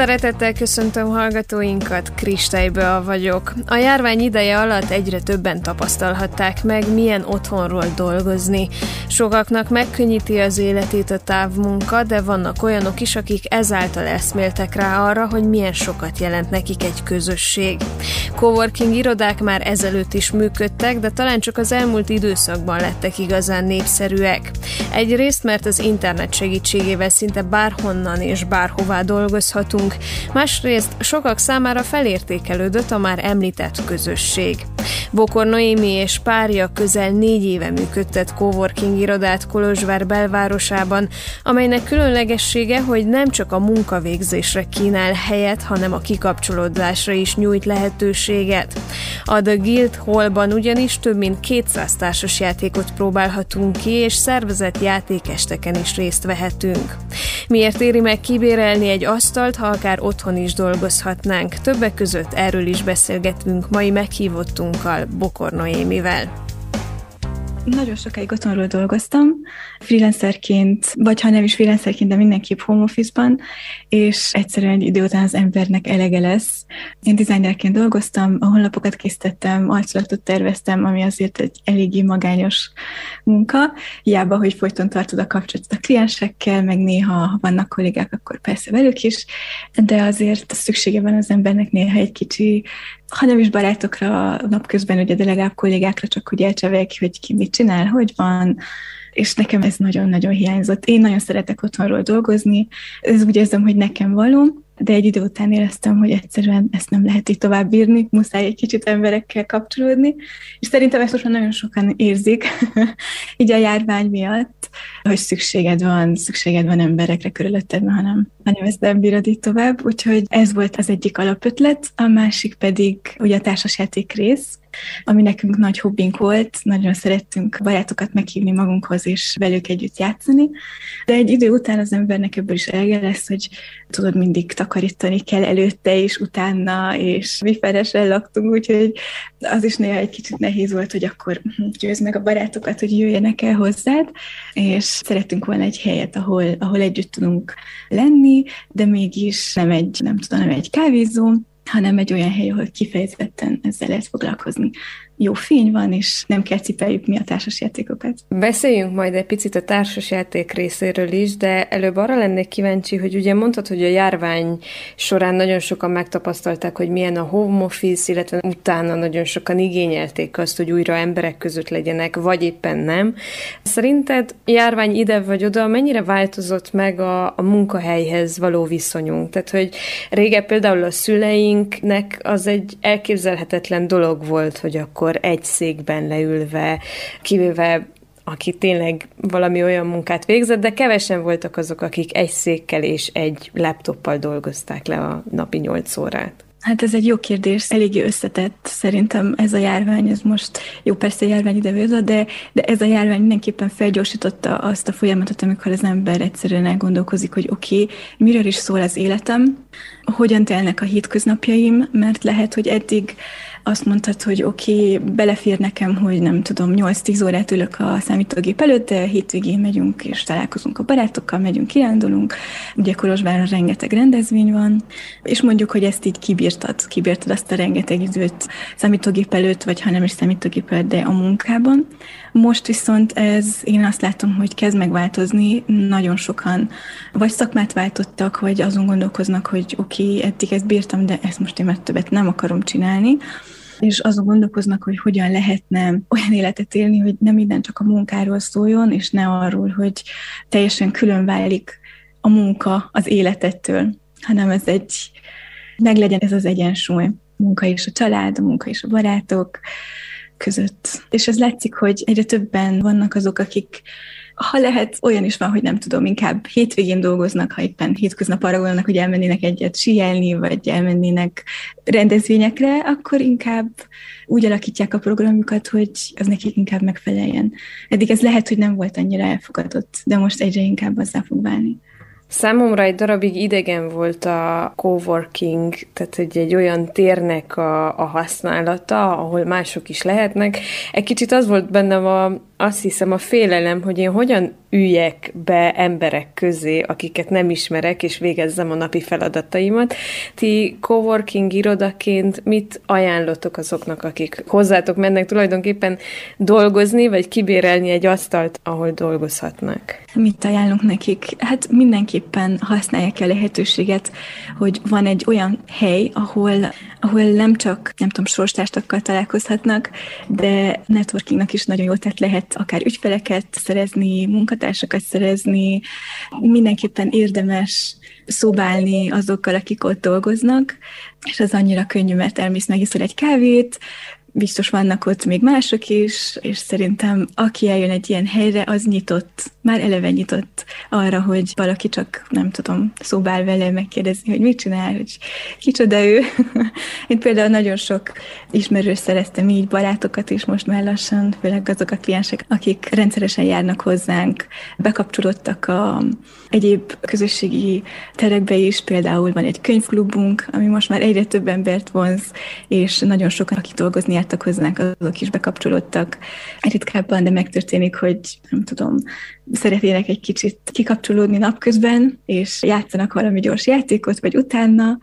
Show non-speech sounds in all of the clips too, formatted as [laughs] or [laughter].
Szeretettel köszöntöm hallgatóinkat, Kristályba vagyok. A járvány ideje alatt egyre többen tapasztalhatták meg, milyen otthonról dolgozni. Sokaknak megkönnyíti az életét a távmunka, de vannak olyanok is, akik ezáltal eszméltek rá arra, hogy milyen sokat jelent nekik egy közösség. Coworking irodák már ezelőtt is működtek, de talán csak az elmúlt időszakban lettek igazán népszerűek. Egyrészt, mert az internet segítségével szinte bárhonnan és bárhová dolgozhatunk, másrészt sokak számára felértékelődött a már említett közösség. Bokor Noémi és párja közel négy éve működtet coworking irodát Kolozsvár belvárosában, amelynek különlegessége, hogy nem csak a munkavégzésre kínál helyet, hanem a kikapcsolódásra is nyújt lehetőséget. A The Guild Hallban ugyanis több mint 200 társas játékot próbálhatunk ki, és szervezett játékesteken is részt vehetünk. Miért éri meg kibérelni egy asztalt, ha akár otthon is dolgozhatnánk? Többek között erről is beszélgetünk mai meghívottunkkal, Bokor Noémivel. Nagyon sokáig otthonról dolgoztam, freelancerként, vagy ha nem is freelancerként, de mindenképp home office-ban, és egyszerűen egy idő után az embernek elege lesz. Én designerként dolgoztam, a honlapokat készítettem, arculatot terveztem, ami azért egy eléggé magányos munka. Hiába, hogy folyton tartod a kapcsolatot a kliensekkel, meg néha, ha vannak kollégák, akkor persze velük is, de azért szüksége van az embernek néha egy kicsi ha nem is barátokra napközben, ugye, de legalább kollégákra, csak hogy elcseveljek hogy ki mit csinál, hogy van, és nekem ez nagyon-nagyon hiányzott. Én nagyon szeretek otthonról dolgozni, ez úgy érzem, hogy nekem való, de egy idő után éreztem, hogy egyszerűen ezt nem lehet így tovább bírni, muszáj egy kicsit emberekkel kapcsolódni, és szerintem ezt most már nagyon sokan érzik, [laughs] így a járvány miatt, hogy szükséged van, szükséged van emberekre körülötted, hanem, hanem ezt nem bírod így tovább, úgyhogy ez volt az egyik alapötlet, a másik pedig ugye a társasjáték rész, ami nekünk nagy hobbink volt, nagyon szerettünk barátokat meghívni magunkhoz és velük együtt játszani, de egy idő után az embernek ebből is elege lesz, hogy tudod, mindig takarítani kell előtte és utána, és mi felesen laktunk, úgyhogy az is néha egy kicsit nehéz volt, hogy akkor győzd meg a barátokat, hogy jöjjenek el hozzád, és szeretünk volna egy helyet, ahol, ahol együtt tudunk lenni, de mégis nem egy, nem tudom, nem egy kávézó, hanem egy olyan hely, ahol kifejezetten ezzel lehet foglalkozni jó fény van, és nem kell cipeljük mi a társasjátékokat. Beszéljünk majd egy picit a társasjáték részéről is, de előbb arra lennék kíváncsi, hogy ugye mondtad, hogy a járvány során nagyon sokan megtapasztalták, hogy milyen a home office, illetve utána nagyon sokan igényelték azt, hogy újra emberek között legyenek, vagy éppen nem. Szerinted járvány ide vagy oda, mennyire változott meg a, a munkahelyhez való viszonyunk? Tehát, hogy régen például a szüleinknek az egy elképzelhetetlen dolog volt, hogy akkor akkor egy székben leülve, kivéve aki tényleg valami olyan munkát végzett, de kevesen voltak azok, akik egy székkel és egy laptoppal dolgozták le a napi nyolc órát. Hát ez egy jó kérdés, eléggé összetett szerintem ez a járvány, ez most jó persze járvány ide de, de ez a járvány mindenképpen felgyorsította azt a folyamatot, amikor az ember egyszerűen elgondolkozik, hogy oké, okay, miről is szól az életem, hogyan telnek a hétköznapjaim, mert lehet, hogy eddig azt mondtad, hogy oké, okay, belefér nekem, hogy nem tudom, 8-10 órát ülök a számítógép előtt, de hétvégén megyünk és találkozunk a barátokkal, megyünk, kirándulunk. Ugye Kolozsváron rengeteg rendezvény van, és mondjuk, hogy ezt így kibírtad, kibírtad azt a rengeteg időt számítógép előtt, vagy ha nem is számítógép előtt, de a munkában. Most viszont ez, én azt látom, hogy kezd megváltozni, nagyon sokan vagy szakmát váltottak, vagy azon gondolkoznak, hogy oké, okay, eddig ezt bírtam, de ezt most én már többet nem akarom csinálni. És azon gondolkoznak, hogy hogyan lehetne olyan életet élni, hogy nem minden csak a munkáról szóljon, és ne arról, hogy teljesen külön válik a munka az életettől, hanem ez egy, meglegyen ez az egyensúly, munka és a család, a munka és a barátok között. És ez látszik, hogy egyre többen vannak azok, akik ha lehet, olyan is van, hogy nem tudom, inkább hétvégén dolgoznak, ha éppen hétköznap arra gondolnak, hogy elmennének egyet síelni, vagy elmennének rendezvényekre, akkor inkább úgy alakítják a programjukat, hogy az nekik inkább megfeleljen. Eddig ez lehet, hogy nem volt annyira elfogadott, de most egyre inkább azzá fog válni. Számomra egy darabig idegen volt a coworking, tehát egy, egy olyan térnek a, a használata, ahol mások is lehetnek. Egy kicsit az volt bennem a, azt hiszem a félelem, hogy én hogyan üljek be emberek közé, akiket nem ismerek, és végezzem a napi feladataimat. Ti coworking irodaként mit ajánlotok azoknak, akik hozzátok mennek tulajdonképpen dolgozni, vagy kibérelni egy asztalt, ahol dolgozhatnak? Mit ajánlunk nekik? Hát mindenképpen használják a lehetőséget, hogy van egy olyan hely, ahol, ahol nem csak, nem tudom, sorstársakkal találkozhatnak, de networkingnak is nagyon jó, tehát lehet akár ügyfeleket szerezni, munkatársakat szerezni, mindenképpen érdemes szobálni azokkal, akik ott dolgoznak, és az annyira könnyű, mert elmész megiszol egy kávét, biztos vannak ott még mások is, és szerintem aki eljön egy ilyen helyre, az nyitott, már eleve nyitott arra, hogy valaki csak, nem tudom, szóbál vele, megkérdezni, hogy mit csinál, hogy kicsoda ő. [laughs] Én például nagyon sok ismerős szereztem így barátokat is most már lassan, főleg azok a kliensek, akik rendszeresen járnak hozzánk, bekapcsolódtak a egyéb közösségi terekbe is, például van egy könyvklubunk, ami most már egyre több embert vonz, és nagyon sokan, akik dolgozni jártak hozzánk, azok is bekapcsolódtak. Ritkábban, de megtörténik, hogy nem tudom, szeretnének egy kicsit kikapcsolódni napközben, és játszanak valami gyors játékot, vagy utána,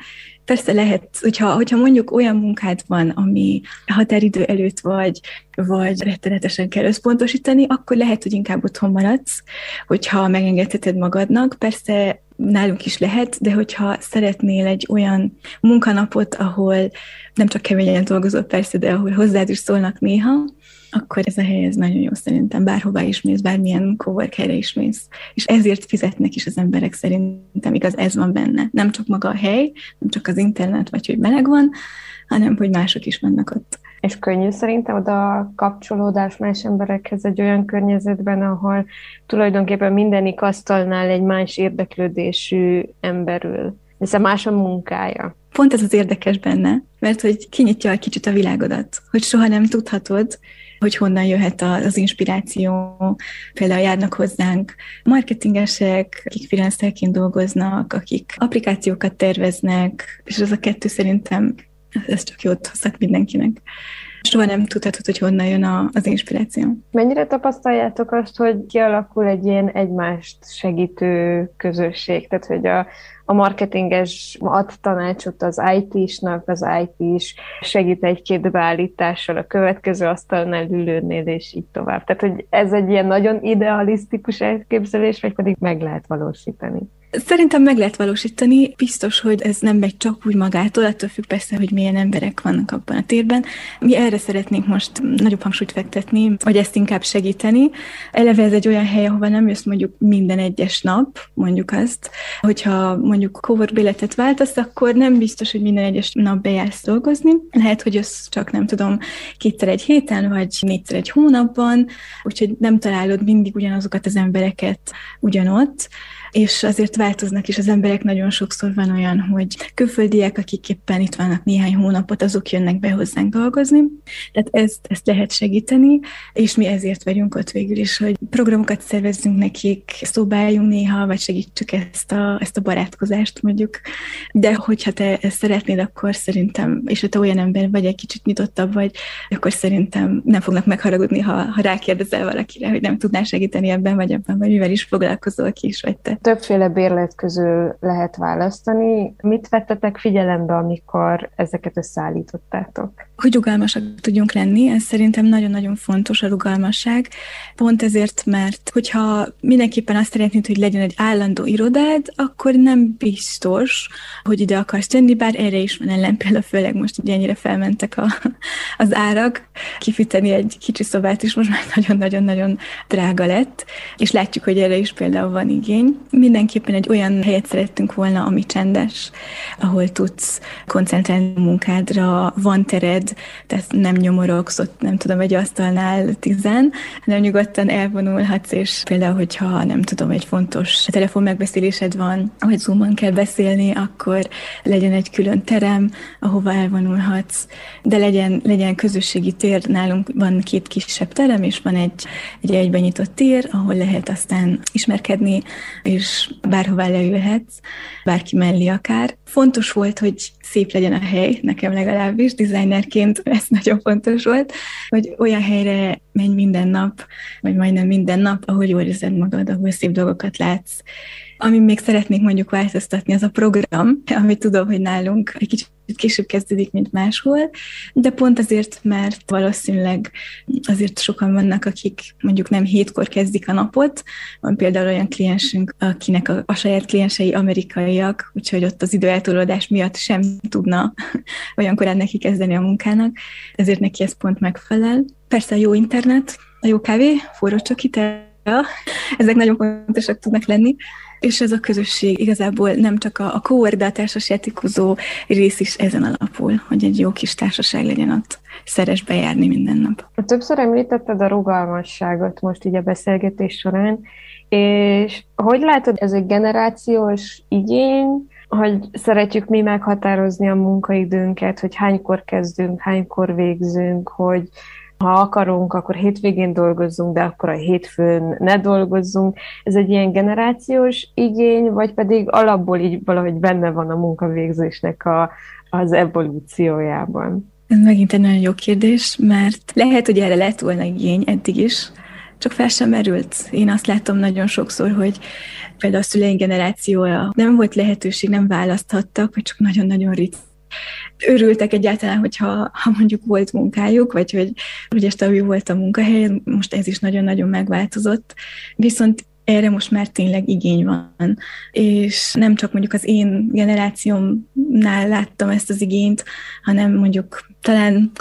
Persze lehet, hogyha, hogyha mondjuk olyan munkád van, ami határidő előtt vagy, vagy rettenetesen kell összpontosítani, akkor lehet, hogy inkább otthon maradsz, hogyha megengedheted magadnak. Persze nálunk is lehet, de hogyha szeretnél egy olyan munkanapot, ahol nem csak keményen dolgozol persze, de ahol hozzád is szólnak néha, akkor ez a hely ez nagyon jó szerintem, bárhová is mész, bármilyen cowork helyre is mész. És ezért fizetnek is az emberek szerintem, igaz, ez van benne. Nem csak maga a hely, nem csak az internet, vagy hogy meleg van, hanem hogy mások is vannak ott. És könnyű szerintem oda kapcsolódás más emberekhez egy olyan környezetben, ahol tulajdonképpen mindenik asztalnál egy más érdeklődésű emberül, hiszen más a munkája. Pont ez az érdekes benne, mert hogy kinyitja egy kicsit a világodat, hogy soha nem tudhatod, hogy honnan jöhet az inspiráció. Például járnak hozzánk marketingesek, akik freelancerként dolgoznak, akik applikációkat terveznek, és az a kettő szerintem ez csak jót hozhat mindenkinek. Soha nem tudhatod, hogy honnan jön a, az inspiráció. Mennyire tapasztaljátok azt, hogy kialakul egy ilyen egymást segítő közösség? Tehát, hogy a, a marketinges ad tanácsot az IT-snak, az IT is segít egy-két beállítással a következő asztalnál ülőnél, és így tovább. Tehát, hogy ez egy ilyen nagyon idealisztikus elképzelés, vagy pedig meg lehet valósítani? Szerintem meg lehet valósítani, biztos, hogy ez nem megy csak úgy magától, attól függ persze, hogy milyen emberek vannak abban a térben. Mi erre szeretnénk most nagyobb hangsúlyt fektetni, vagy ezt inkább segíteni. Eleve ez egy olyan hely, ahova nem jössz mondjuk minden egyes nap, mondjuk azt, hogyha mondjuk cowork béletet váltasz, akkor nem biztos, hogy minden egyes nap bejársz dolgozni. Lehet, hogy az csak nem tudom, kétszer egy héten, vagy négyszer egy hónapban, úgyhogy nem találod mindig ugyanazokat az embereket ugyanott és azért változnak is az emberek. Nagyon sokszor van olyan, hogy külföldiek, akik éppen itt vannak néhány hónapot, azok jönnek be hozzánk dolgozni. Tehát ezt, ezt lehet segíteni, és mi ezért vagyunk ott végül is, hogy programokat szervezzünk nekik, szobáljunk néha, vagy segítsük ezt a, ezt a barátkozást mondjuk. De hogyha te ezt szeretnéd, akkor szerintem, és ha te olyan ember vagy, egy kicsit nyitottabb vagy, akkor szerintem nem fognak megharagudni, ha, ha rákérdezel valakire, hogy nem tudnál segíteni ebben vagy ebben, vagy mivel is foglalkozol ki is vagy te. Többféle bérlet közül lehet választani. Mit vettetek figyelembe, amikor ezeket összeállítottátok? Hogy rugalmasak tudjunk lenni, ez szerintem nagyon-nagyon fontos a rugalmasság. Pont ezért, mert hogyha mindenképpen azt szeretnéd, hogy legyen egy állandó irodád, akkor nem biztos, hogy ide akarsz tenni, bár erre is van ellen, például főleg most ugye ennyire felmentek a, az árak. Kifűteni egy kicsi szobát is most már nagyon-nagyon-nagyon drága lett, és látjuk, hogy erre is például van igény. Mindenképpen egy olyan helyet szerettünk volna, ami csendes, ahol tudsz koncentrálni a munkádra, van tered, család, tehát nem nyomorogsz ott, nem tudom, egy asztalnál tizen, hanem nyugodtan elvonulhatsz, és például, hogyha nem tudom, egy fontos telefon megbeszélésed van, vagy Zoomon kell beszélni, akkor legyen egy külön terem, ahova elvonulhatsz, de legyen, legyen közösségi tér, nálunk van két kisebb terem, és van egy, egy egyben nyitott tér, ahol lehet aztán ismerkedni, és bárhová leülhetsz, bárki mellé akár. Fontos volt, hogy szép legyen a hely, nekem legalábbis, designerként ez [laughs] nagyon fontos volt, hogy olyan helyre menj minden nap, vagy majdnem minden nap, ahol jól érzed magad, ahol szép dolgokat látsz. Ami még szeretnék mondjuk változtatni, az a program, [laughs] amit tudom, hogy nálunk egy kicsit később kezdődik, mint máshol, de pont azért, mert valószínűleg azért sokan vannak, akik mondjuk nem hétkor kezdik a napot. Van például olyan kliensünk, akinek a, a saját kliensei amerikaiak, úgyhogy ott az időeltolódás miatt sem tudna [laughs] olyan korán neki kezdeni a munkának, ezért neki ez pont megfelel. Persze a jó internet, a jó kávé, forró csoki, ezek nagyon fontosak tudnak lenni, és ez a közösség igazából nem csak a, a kóer, de a rész is ezen alapul, hogy egy jó kis társaság legyen ott szeres bejárni minden nap. Többször említetted a rugalmasságot most így a beszélgetés során, és hogy látod, ez egy generációs igény, hogy szeretjük mi meghatározni a munkaidőnket, hogy hánykor kezdünk, hánykor végzünk, hogy ha akarunk, akkor hétvégén dolgozzunk, de akkor a hétfőn ne dolgozzunk. Ez egy ilyen generációs igény, vagy pedig alapból így valahogy benne van a munkavégzésnek a, az evolúciójában? Ez megint egy nagyon jó kérdés, mert lehet, hogy erre lett volna igény eddig is, csak fel sem merült. Én azt látom nagyon sokszor, hogy például a szüleink generációja nem volt lehetőség, nem választhattak, vagy csak nagyon-nagyon ritkán örültek egyáltalán, hogyha ha mondjuk volt munkájuk, vagy hogy ugye stabil volt a munkahely, most ez is nagyon-nagyon megváltozott. Viszont erre most már tényleg igény van. És nem csak mondjuk az én generációmnál láttam ezt az igényt, hanem mondjuk talán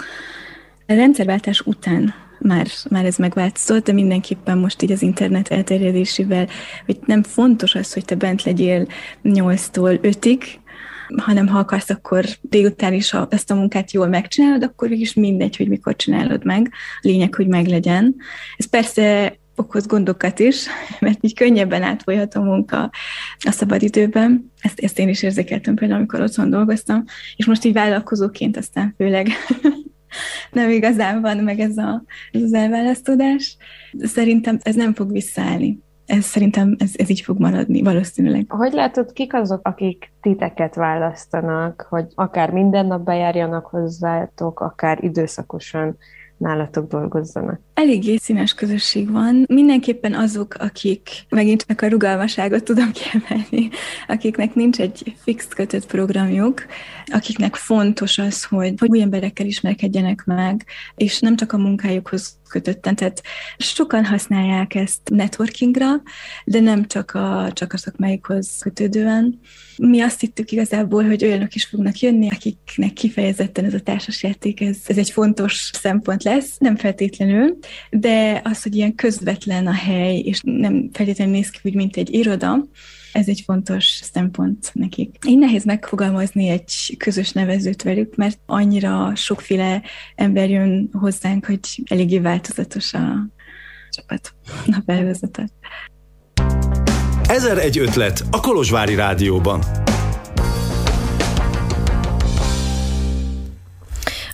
a rendszerváltás után már, már ez megváltozott, de mindenképpen most így az internet elterjedésével, hogy nem fontos az, hogy te bent legyél 8-tól 5-ig, hanem ha akarsz, akkor délután is, ha ezt a munkát jól megcsinálod, akkor is mindegy, hogy mikor csinálod meg. A lényeg, hogy meglegyen. Ez persze okoz gondokat is, [laughs] mert így könnyebben átfolyhat a munka a szabadidőben. Ezt, ezt én is érzékeltem például, amikor otthon dolgoztam, és most így vállalkozóként aztán főleg [laughs] nem igazán van meg ez, a, ez az elválasztódás. Szerintem ez nem fog visszaállni ez szerintem ez, ez így fog maradni valószínűleg. Hogy látod, kik azok, akik titeket választanak, hogy akár minden nap bejárjanak hozzátok, akár időszakosan nálatok dolgozzanak? Eléggé színes közösség van. Mindenképpen azok, akik megint csak a rugalmaságot tudom [laughs] kiemelni, akiknek nincs egy fix kötött programjuk, akiknek fontos az, hogy, hogy új emberekkel ismerkedjenek meg, és nem csak a munkájukhoz kötötten. Tehát sokan használják ezt networkingra, de nem csak a, csak a szakmáikhoz kötődően. Mi azt hittük igazából, hogy olyanok is fognak jönni, akiknek kifejezetten ez a társasjáték, ez, ez egy fontos szempont lesz, nem feltétlenül, de az, hogy ilyen közvetlen a hely, és nem feltétlenül néz ki úgy, mint egy iroda, ez egy fontos szempont nekik. Én nehéz megfogalmazni egy közös nevezőt velük, mert annyira sokféle ember jön hozzánk, hogy eléggé változatos a csapat, a felvezetet. Ezer egy ötlet a Kolozsvári Rádióban.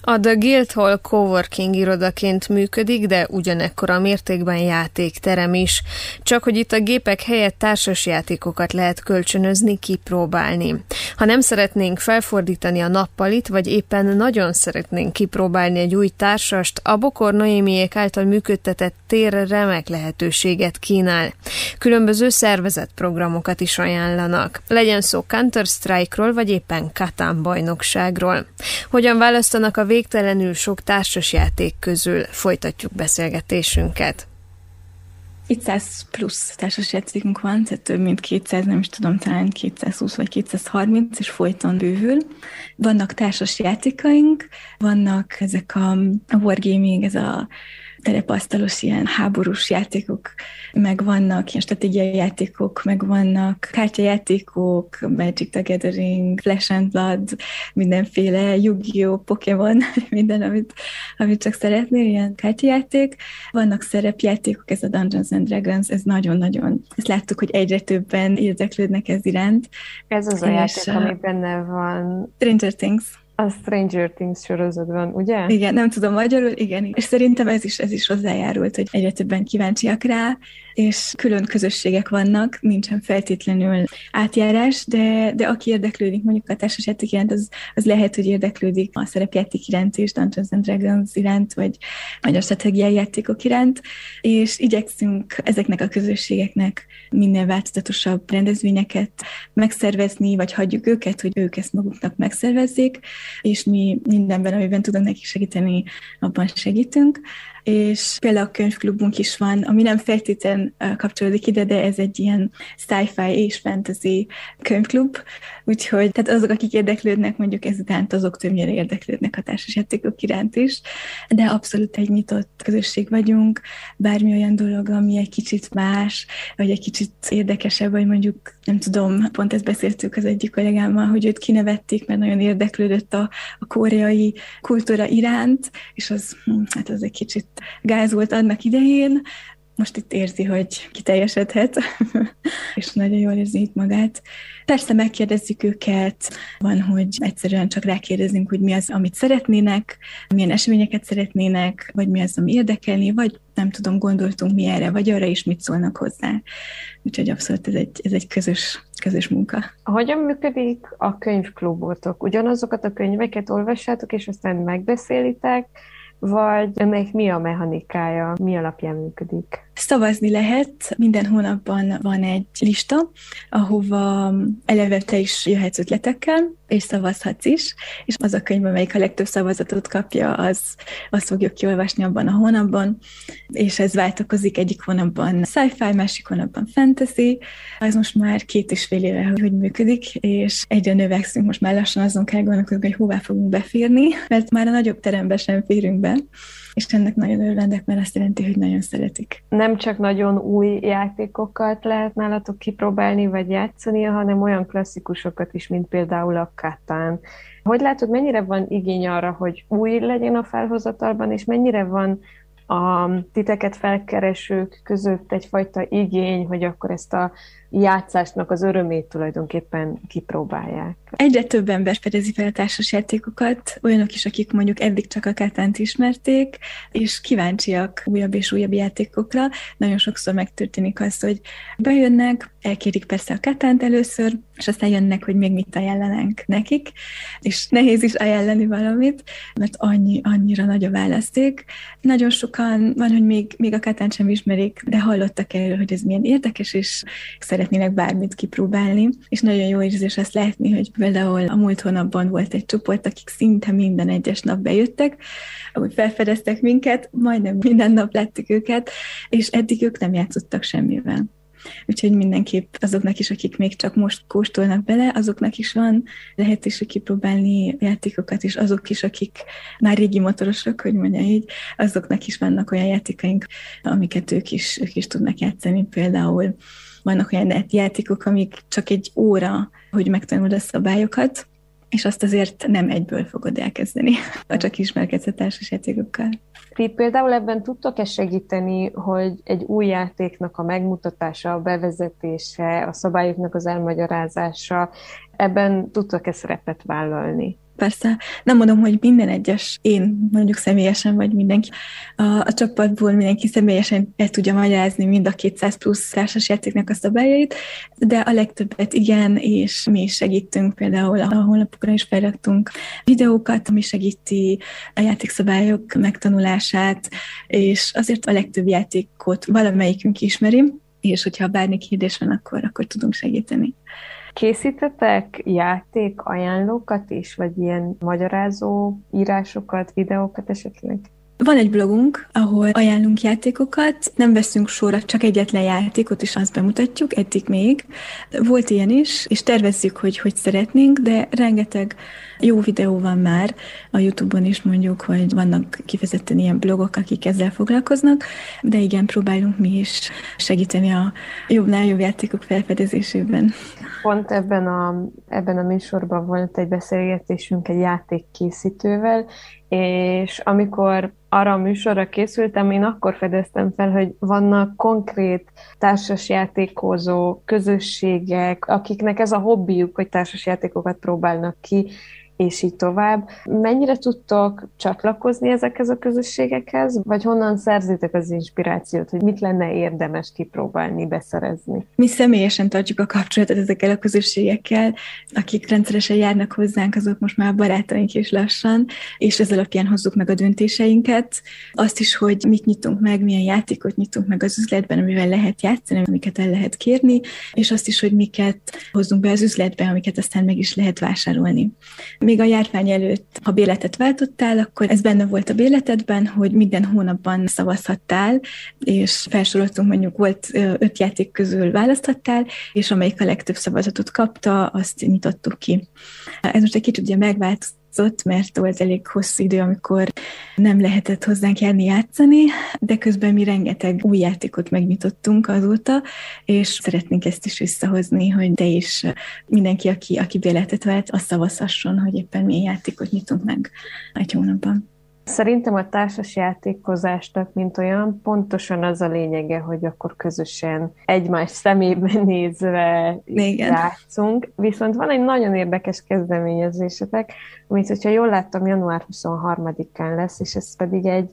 A The Guildhall Coworking irodaként működik, de ugyanekkor a mértékben játékterem is. Csak hogy itt a gépek helyett társas játékokat lehet kölcsönözni, kipróbálni. Ha nem szeretnénk felfordítani a nappalit, vagy éppen nagyon szeretnénk kipróbálni egy új társast, a Bokor Noémiék által működtetett tér remek lehetőséget kínál. Különböző szervezett programokat is ajánlanak. Legyen szó Counter-Strike-ról, vagy éppen Katán bajnokságról. Hogyan választanak a végtelenül sok társasjáték közül folytatjuk beszélgetésünket. 200 plusz társasjátékunk van, tehát több mint 200, nem is tudom, talán 220 vagy 230, és folyton bővül. Vannak társas játékaink, vannak ezek a, a wargaming, ez a terepasztalos ilyen háborús játékok megvannak, ilyen stratégiai játékok megvannak, kártyajátékok, Magic the Gathering, Flash and Blood, mindenféle Yu-Gi-Oh! Pokémon, [laughs] minden, amit, amit csak szeretnél, ilyen kártyajáték. Vannak szerepjátékok, ez a Dungeons and Dragons, ez nagyon-nagyon, ezt láttuk, hogy egyre többen érdeklődnek ez iránt. Ez az a játék, ami benne van. Stranger Things. A Stranger Things sorozatban, ugye? Igen, nem tudom magyarul, igen. És szerintem ez is, ez is hozzájárult, hogy egyre többen kíváncsiak rá, és külön közösségek vannak, nincsen feltétlenül átjárás, de, de aki érdeklődik mondjuk a társasjáték iránt, az, az lehet, hogy érdeklődik a szerepjáték iránt és Dungeons and Dragons iránt, vagy, vagy a stratégiai játékok iránt, és igyekszünk ezeknek a közösségeknek minél változatosabb rendezvényeket megszervezni, vagy hagyjuk őket, hogy ők ezt maguknak megszervezzék, és mi mindenben, amiben tudunk nekik segíteni, abban segítünk és például a könyvklubunk is van, ami nem feltétlen kapcsolódik ide, de ez egy ilyen sci-fi és fantasy könyvklub, úgyhogy tehát azok, akik érdeklődnek mondjuk ezután, azok többnyire érdeklődnek a társasjátékok iránt is, de abszolút egy nyitott közösség vagyunk, bármi olyan dolog, ami egy kicsit más, vagy egy kicsit érdekesebb, vagy mondjuk, nem tudom, pont ezt beszéltük az egyik kollégámmal, hogy őt kinevették, mert nagyon érdeklődött a, a koreai kultúra iránt, és az, hm, hát az egy kicsit gáz volt annak idején, most itt érzi, hogy kiteljesedhet, [laughs] és nagyon jól érzi itt magát. Persze megkérdezzük őket, van, hogy egyszerűen csak rákérdezünk, hogy mi az, amit szeretnének, milyen eseményeket szeretnének, vagy mi az, ami érdekelni, vagy nem tudom, gondoltunk mi erre, vagy arra is mit szólnak hozzá. Úgyhogy abszolút ez egy, ez egy közös, közös munka. Hogyan működik a könyvklubotok? Ugyanazokat a könyveket olvassátok, és aztán megbeszélitek, vagy ennek mi a mechanikája, mi alapján működik? Szavazni lehet, minden hónapban van egy lista, ahova eleve te is jöhetsz ötletekkel, és szavazhatsz is, és az a könyv, amelyik a legtöbb szavazatot kapja, az, azt fogjuk kiolvasni abban a hónapban, és ez változik. Egyik hónapban sci-fi, másik hónapban fantasy, az most már két és fél éve, hogy működik, és egyre növekszünk, most már lassan azon kell gondolkodni, hogy hová fogunk beférni, mert már a nagyobb terembe sem férünk be, és ennek nagyon örvendek, mert azt jelenti, hogy nagyon szeretik. Nem csak nagyon új játékokat lehet nálatok kipróbálni vagy játszani, hanem olyan klasszikusokat is, mint például a Katán. Hogy látod, mennyire van igény arra, hogy új legyen a felhozatalban, és mennyire van a titeket felkeresők között egyfajta igény, hogy akkor ezt a játszásnak az örömét tulajdonképpen kipróbálják. Egyre több ember fedezi fel a társasjátékokat, olyanok is, akik mondjuk eddig csak a kátánt ismerték, és kíváncsiak újabb és újabb játékokra. Nagyon sokszor megtörténik az, hogy bejönnek, elkérik persze a kátánt először, és aztán jönnek, hogy még mit ajánlanánk nekik, és nehéz is ajánlani valamit, mert annyi, annyira nagy a választék. Nagyon sokan van, hogy még, még a kátánt sem ismerik, de hallottak erről, hogy ez milyen érdekes, és szeret szeretnének bármit kipróbálni, és nagyon jó érzés azt látni, hogy például a múlt hónapban volt egy csoport, akik szinte minden egyes nap bejöttek, ahogy felfedeztek minket, majdnem minden nap lettük őket, és eddig ők nem játszottak semmivel. Úgyhogy mindenképp azoknak is, akik még csak most kóstolnak bele, azoknak is van lehetőség kipróbálni játékokat, és azok is, akik már régi motorosok, hogy mondja így, azoknak is vannak olyan játékaink, amiket ők is, ők is tudnak játszani. Például vannak olyan játékok, amik csak egy óra, hogy megtanuld a szabályokat, és azt azért nem egyből fogod elkezdeni, [laughs] ha csak ismerkedsz a játékokkal. Ti például ebben tudtok-e segíteni, hogy egy új játéknak a megmutatása, a bevezetése, a szabályoknak az elmagyarázása, ebben tudtok-e szerepet vállalni? Persze nem mondom, hogy minden egyes én mondjuk személyesen, vagy mindenki a, a csapatból mindenki személyesen el tudja magyarázni mind a 200 plusz társas játéknak a szabályait, de a legtöbbet igen, és mi is segítünk, például a honlapokra is felraktunk videókat, ami segíti a játékszabályok megtanulását, és azért a legtöbb játékot valamelyikünk ismeri, és hogyha bármi kérdés van, akkor, akkor tudunk segíteni. Készítetek játék ajánlókat is, vagy ilyen magyarázó írásokat, videókat esetleg? Van egy blogunk, ahol ajánlunk játékokat, nem veszünk sorra csak egyetlen játékot, és azt bemutatjuk, eddig még. Volt ilyen is, és tervezzük, hogy hogy szeretnénk, de rengeteg jó videó van már a YouTube-on is mondjuk, hogy vannak kifejezetten ilyen blogok, akik ezzel foglalkoznak, de igen, próbálunk mi is segíteni a jobbnál jobb játékok felfedezésében. Pont ebben a, ebben a műsorban volt egy beszélgetésünk egy játékkészítővel, és amikor arra a műsorra készültem, én akkor fedeztem fel, hogy vannak konkrét társasjátékozó közösségek, akiknek ez a hobbiuk, hogy társasjátékokat próbálnak ki, és így tovább. Mennyire tudtok csatlakozni ezekhez a közösségekhez, vagy honnan szerzitek az inspirációt, hogy mit lenne érdemes kipróbálni, beszerezni? Mi személyesen tartjuk a kapcsolatot ezekkel a közösségekkel, akik rendszeresen járnak hozzánk, azok most már barátaink is lassan, és ez alapján hozzuk meg a döntéseinket. Azt is, hogy mit nyitunk meg, milyen játékot nyitunk meg az üzletben, amivel lehet játszani, amiket el lehet kérni, és azt is, hogy miket hozzunk be az üzletbe, amiket aztán meg is lehet vásárolni. Még a járvány előtt, ha béletet váltottál, akkor ez benne volt a béletedben, hogy minden hónapban szavazhattál, és felsoroltunk, mondjuk volt öt játék közül választhattál, és amelyik a legtöbb szavazatot kapta, azt nyitottuk ki. Ez most egy kicsit ugye megváltozott, változott, mert volt elég hosszú idő, amikor nem lehetett hozzánk járni játszani, de közben mi rengeteg új játékot megnyitottunk azóta, és szeretnénk ezt is visszahozni, hogy de is mindenki, aki, aki béletet vált, azt szavazhasson, hogy éppen milyen játékot nyitunk meg egy hónapban. Szerintem a társas játékozásnak, mint olyan, pontosan az a lényege, hogy akkor közösen egymás szemében nézve Igen. játszunk. Viszont van egy nagyon érdekes kezdeményezésetek, amit, hogyha jól láttam, január 23-án lesz, és ez pedig egy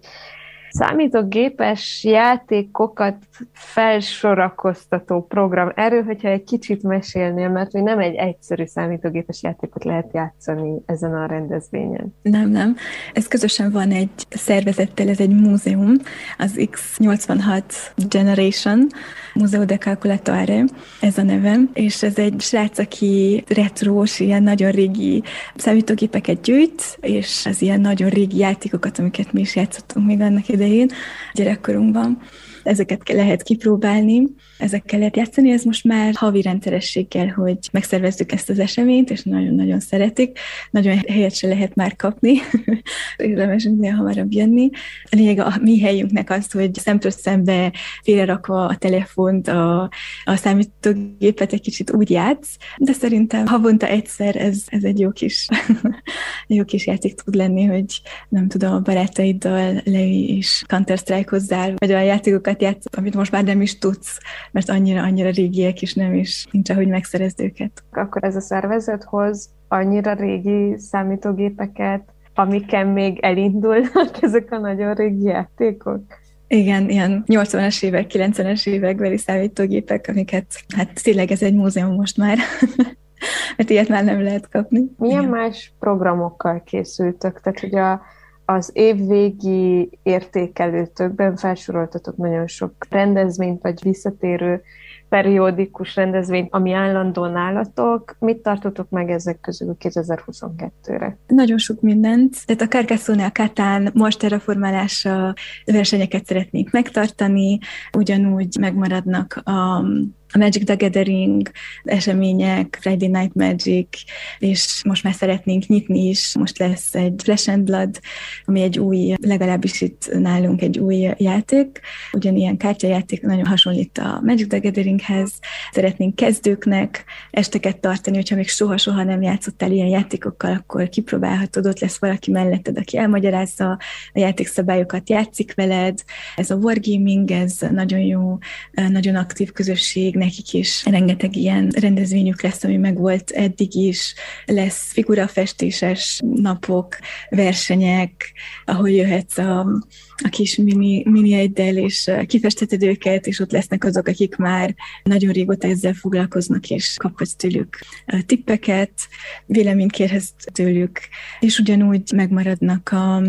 számítógépes játékokat felsorakoztató program. Erről, hogyha egy kicsit mesélnél, mert hogy nem egy egyszerű számítógépes játékot lehet játszani ezen a rendezvényen. Nem, nem. Ez közösen van egy szervezettel, ez egy múzeum, az X86 Generation, Museo de Calculatore, ez a nevem, és ez egy srác, aki retrós, ilyen nagyon régi számítógépeket gyűjt, és az ilyen nagyon régi játékokat, amiket mi is játszottunk még annak idején, gyerekkorunkban, ezeket lehet kipróbálni, ezekkel lehet játszani, ez most már havi rendszerességgel, hogy megszervezzük ezt az eseményt, és nagyon-nagyon szeretik. Nagyon helyet se lehet már kapni, [laughs] érdemes minél hamarabb jönni. A lényeg a mi helyünknek az, hogy szemtől szembe félrerakva a telefont, a, a számítógépet egy kicsit úgy játsz, de szerintem havonta egyszer ez, ez egy jó kis, [laughs] jó kis játék tud lenni, hogy nem tudom, a barátaiddal leülj és Counter-Strike hozzá, vagy a játékokat játsz, amit most már nem is tudsz, mert annyira, annyira régiek, és nem is nincs, ahogy megszerezd őket. Akkor ez a szervezet hoz annyira régi számítógépeket, amiken még elindulnak [laughs] ezek a nagyon régi játékok? Igen, ilyen 80-as évek, 90-es évekbeli számítógépek, amiket, hát tényleg ez egy múzeum most már, [laughs] mert ilyet már nem lehet kapni. Milyen Igen. más programokkal készültök? Tehát, hogy a, az évvégi értékelőtökben felsoroltatok nagyon sok rendezvényt, vagy visszatérő periódikus rendezvényt, ami állandó nálatok. Mit tartotok meg ezek közül 2022-re? Nagyon sok mindent. Tehát a Carcassonne, Katán most terraformálása versenyeket szeretnénk megtartani, ugyanúgy megmaradnak a a Magic the Gathering események, Friday Night Magic, és most már szeretnénk nyitni is. Most lesz egy Flash and Blood, ami egy új, legalábbis itt nálunk egy új játék. Ugyanilyen kártyajáték nagyon hasonlít a Magic the Gatheringhez. Szeretnénk kezdőknek esteket tartani, hogyha még soha-soha nem játszottál ilyen játékokkal, akkor kipróbálhatod, ott lesz valaki melletted, aki elmagyarázza a játékszabályokat, játszik veled. Ez a wargaming, ez nagyon jó, nagyon aktív közösség, nekik is rengeteg ilyen rendezvényük lesz, ami meg volt eddig is. Lesz figurafestéses napok, versenyek, ahol jöhetsz a, a kis mini, mini egydel, és kifesteted őket, és ott lesznek azok, akik már nagyon régóta ezzel foglalkoznak, és kaphatsz tőlük tippeket, véleményt kérhetsz tőlük, és ugyanúgy megmaradnak a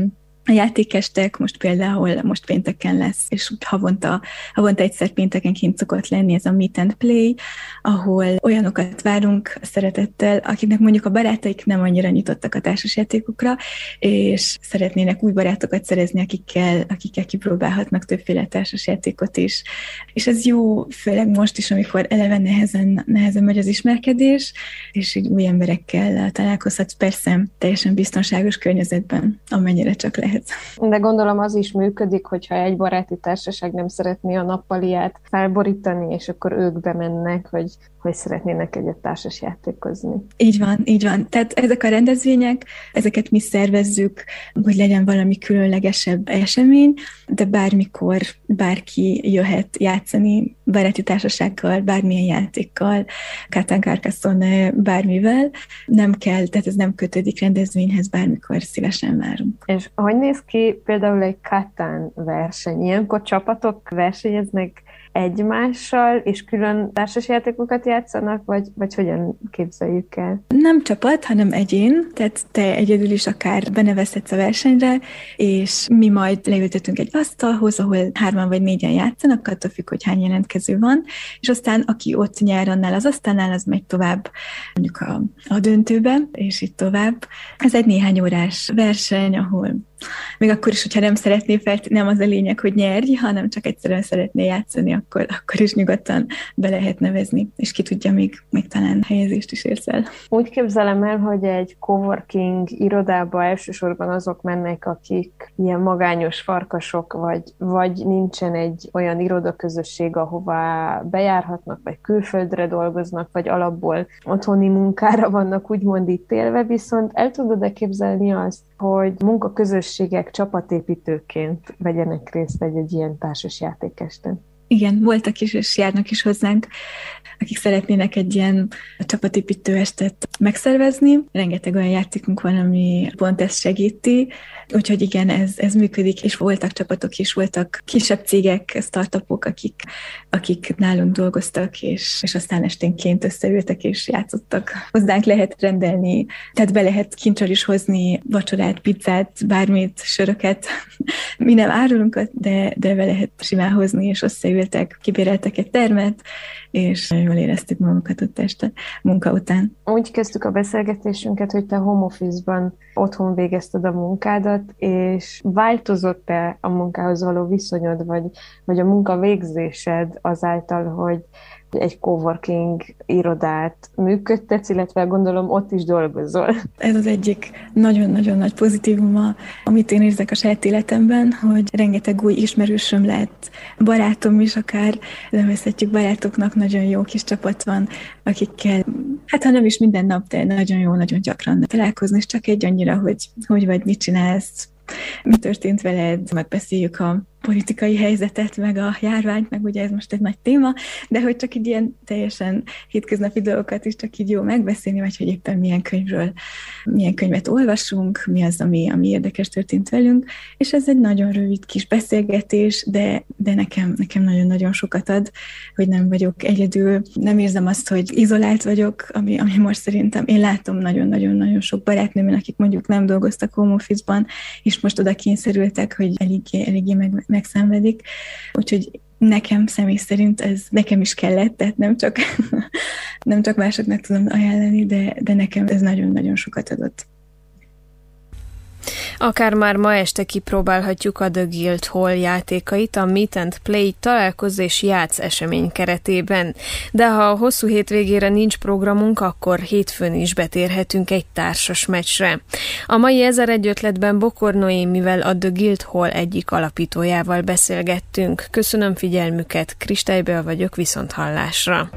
a játékestek most például most pénteken lesz, és havonta, havonta egyszer péntekenként szokott lenni ez a Meet and Play, ahol olyanokat várunk szeretettel, akiknek mondjuk a barátaik nem annyira nyitottak a társasjátékokra, és szeretnének új barátokat szerezni, akikkel, akikkel kipróbálhatnak többféle társasjátékot is. És ez jó, főleg most is, amikor eleve nehezen, nehezen megy az ismerkedés, és így új emberekkel találkozhatsz, persze teljesen biztonságos környezetben, amennyire csak lehet. De gondolom az is működik, hogyha egy baráti társaság nem szeretné a nappaliát felborítani, és akkor ők bemennek, hogy, hogy szeretnének egyet társas játékozni. Így van, így van. Tehát ezek a rendezvények, ezeket mi szervezzük, hogy legyen valami különlegesebb esemény, de bármikor bárki jöhet játszani baráti társasággal, bármilyen játékkal, Kátán Carcassonne, bármivel. Nem kell, tehát ez nem kötődik rendezvényhez, bármikor szívesen várunk. És hogy néz ki például egy Kátán verseny? Ilyenkor csapatok versenyeznek egymással, és külön társasjátékokat játszanak, vagy, vagy hogyan képzeljük el? Nem csapat, hanem egyén, tehát te egyedül is akár benevezhetsz a versenyre, és mi majd leültetünk egy asztalhoz, ahol hárman vagy négyen játszanak, attól függ, hogy hány jelentkező van, és aztán aki ott nyer annál az asztalnál, az megy tovább mondjuk a, a döntőbe, és itt tovább. Ez egy néhány órás verseny, ahol még akkor is, hogyha nem szeretné fel, nem az a lényeg, hogy nyerj, hanem csak egyszerűen szeretné játszani, akkor, akkor is nyugodtan be lehet nevezni, és ki tudja, még, még talán helyezést is érsz el. Úgy képzelem el, hogy egy coworking irodába elsősorban azok mennek, akik ilyen magányos farkasok, vagy, vagy nincsen egy olyan irodaközösség, ahová bejárhatnak, vagy külföldre dolgoznak, vagy alapból otthoni munkára vannak úgymond itt élve, viszont el tudod-e képzelni azt, hogy munkaközösségek csapatépítőként vegyenek részt egy-egy ilyen társas játékesten. Igen, voltak is, és járnak is hozzánk, akik szeretnének egy ilyen csapatépítő estet megszervezni. Rengeteg olyan játékunk van, ami pont ezt segíti, úgyhogy igen, ez, ez működik, és voltak csapatok is, voltak kisebb cégek, startupok, akik, akik nálunk dolgoztak, és, és aztán esténként összeültek és játszottak. Hozzánk lehet rendelni, tehát be lehet kincsal is hozni vacsorát, pizzát, bármit, söröket. Mi nem árulunk, de, de be lehet simán hozni, és összeülni ültek, kibéreltek egy termet, és jól éreztük magunkat ott este munka után. Úgy kezdtük a beszélgetésünket, hogy te home office-ban otthon végezted a munkádat, és változott-e a munkához való viszonyod, vagy, vagy a munka végzésed azáltal, hogy egy coworking irodát működtetsz, illetve gondolom ott is dolgozol. Ez az egyik nagyon-nagyon nagy pozitívuma, amit én érzek a saját életemben, hogy rengeteg új ismerősöm lett, barátom is akár, nevezhetjük barátoknak, nagyon jó kis csapat van, akikkel, hát ha nem is minden nap, de nagyon jó, nagyon gyakran találkozni, és csak egy annyira, hogy hogy vagy, mit csinálsz, mi történt veled, megbeszéljük a politikai helyzetet, meg a járványt, meg ugye ez most egy nagy téma, de hogy csak így ilyen teljesen hétköznapi dolgokat is csak így jó megbeszélni, vagy hogy éppen milyen könyvről, milyen könyvet olvasunk, mi az, ami, ami érdekes történt velünk, és ez egy nagyon rövid kis beszélgetés, de, de nekem, nekem nagyon-nagyon sokat ad, hogy nem vagyok egyedül, nem érzem azt, hogy izolált vagyok, ami, ami most szerintem, én látom nagyon-nagyon-nagyon sok barátnőm, akik mondjuk nem dolgoztak home office-ban, és most oda kényszerültek, hogy eléggé, eléggé meg, megszenvedik. Úgyhogy nekem személy szerint ez nekem is kellett, tehát nem csak, [laughs] nem csak másoknak tudom ajánlani, de, de nekem ez nagyon-nagyon sokat adott. Akár már ma este kipróbálhatjuk a The Guild Hall játékait a Meet and Play találkozó és játsz esemény keretében. De ha a hosszú hétvégére nincs programunk, akkor hétfőn is betérhetünk egy társas meccsre. A mai ezer egy ötletben Bokor Noémivel a The Guild Hall egyik alapítójával beszélgettünk. Köszönöm figyelmüket, Kristálybe vagyok viszont hallásra.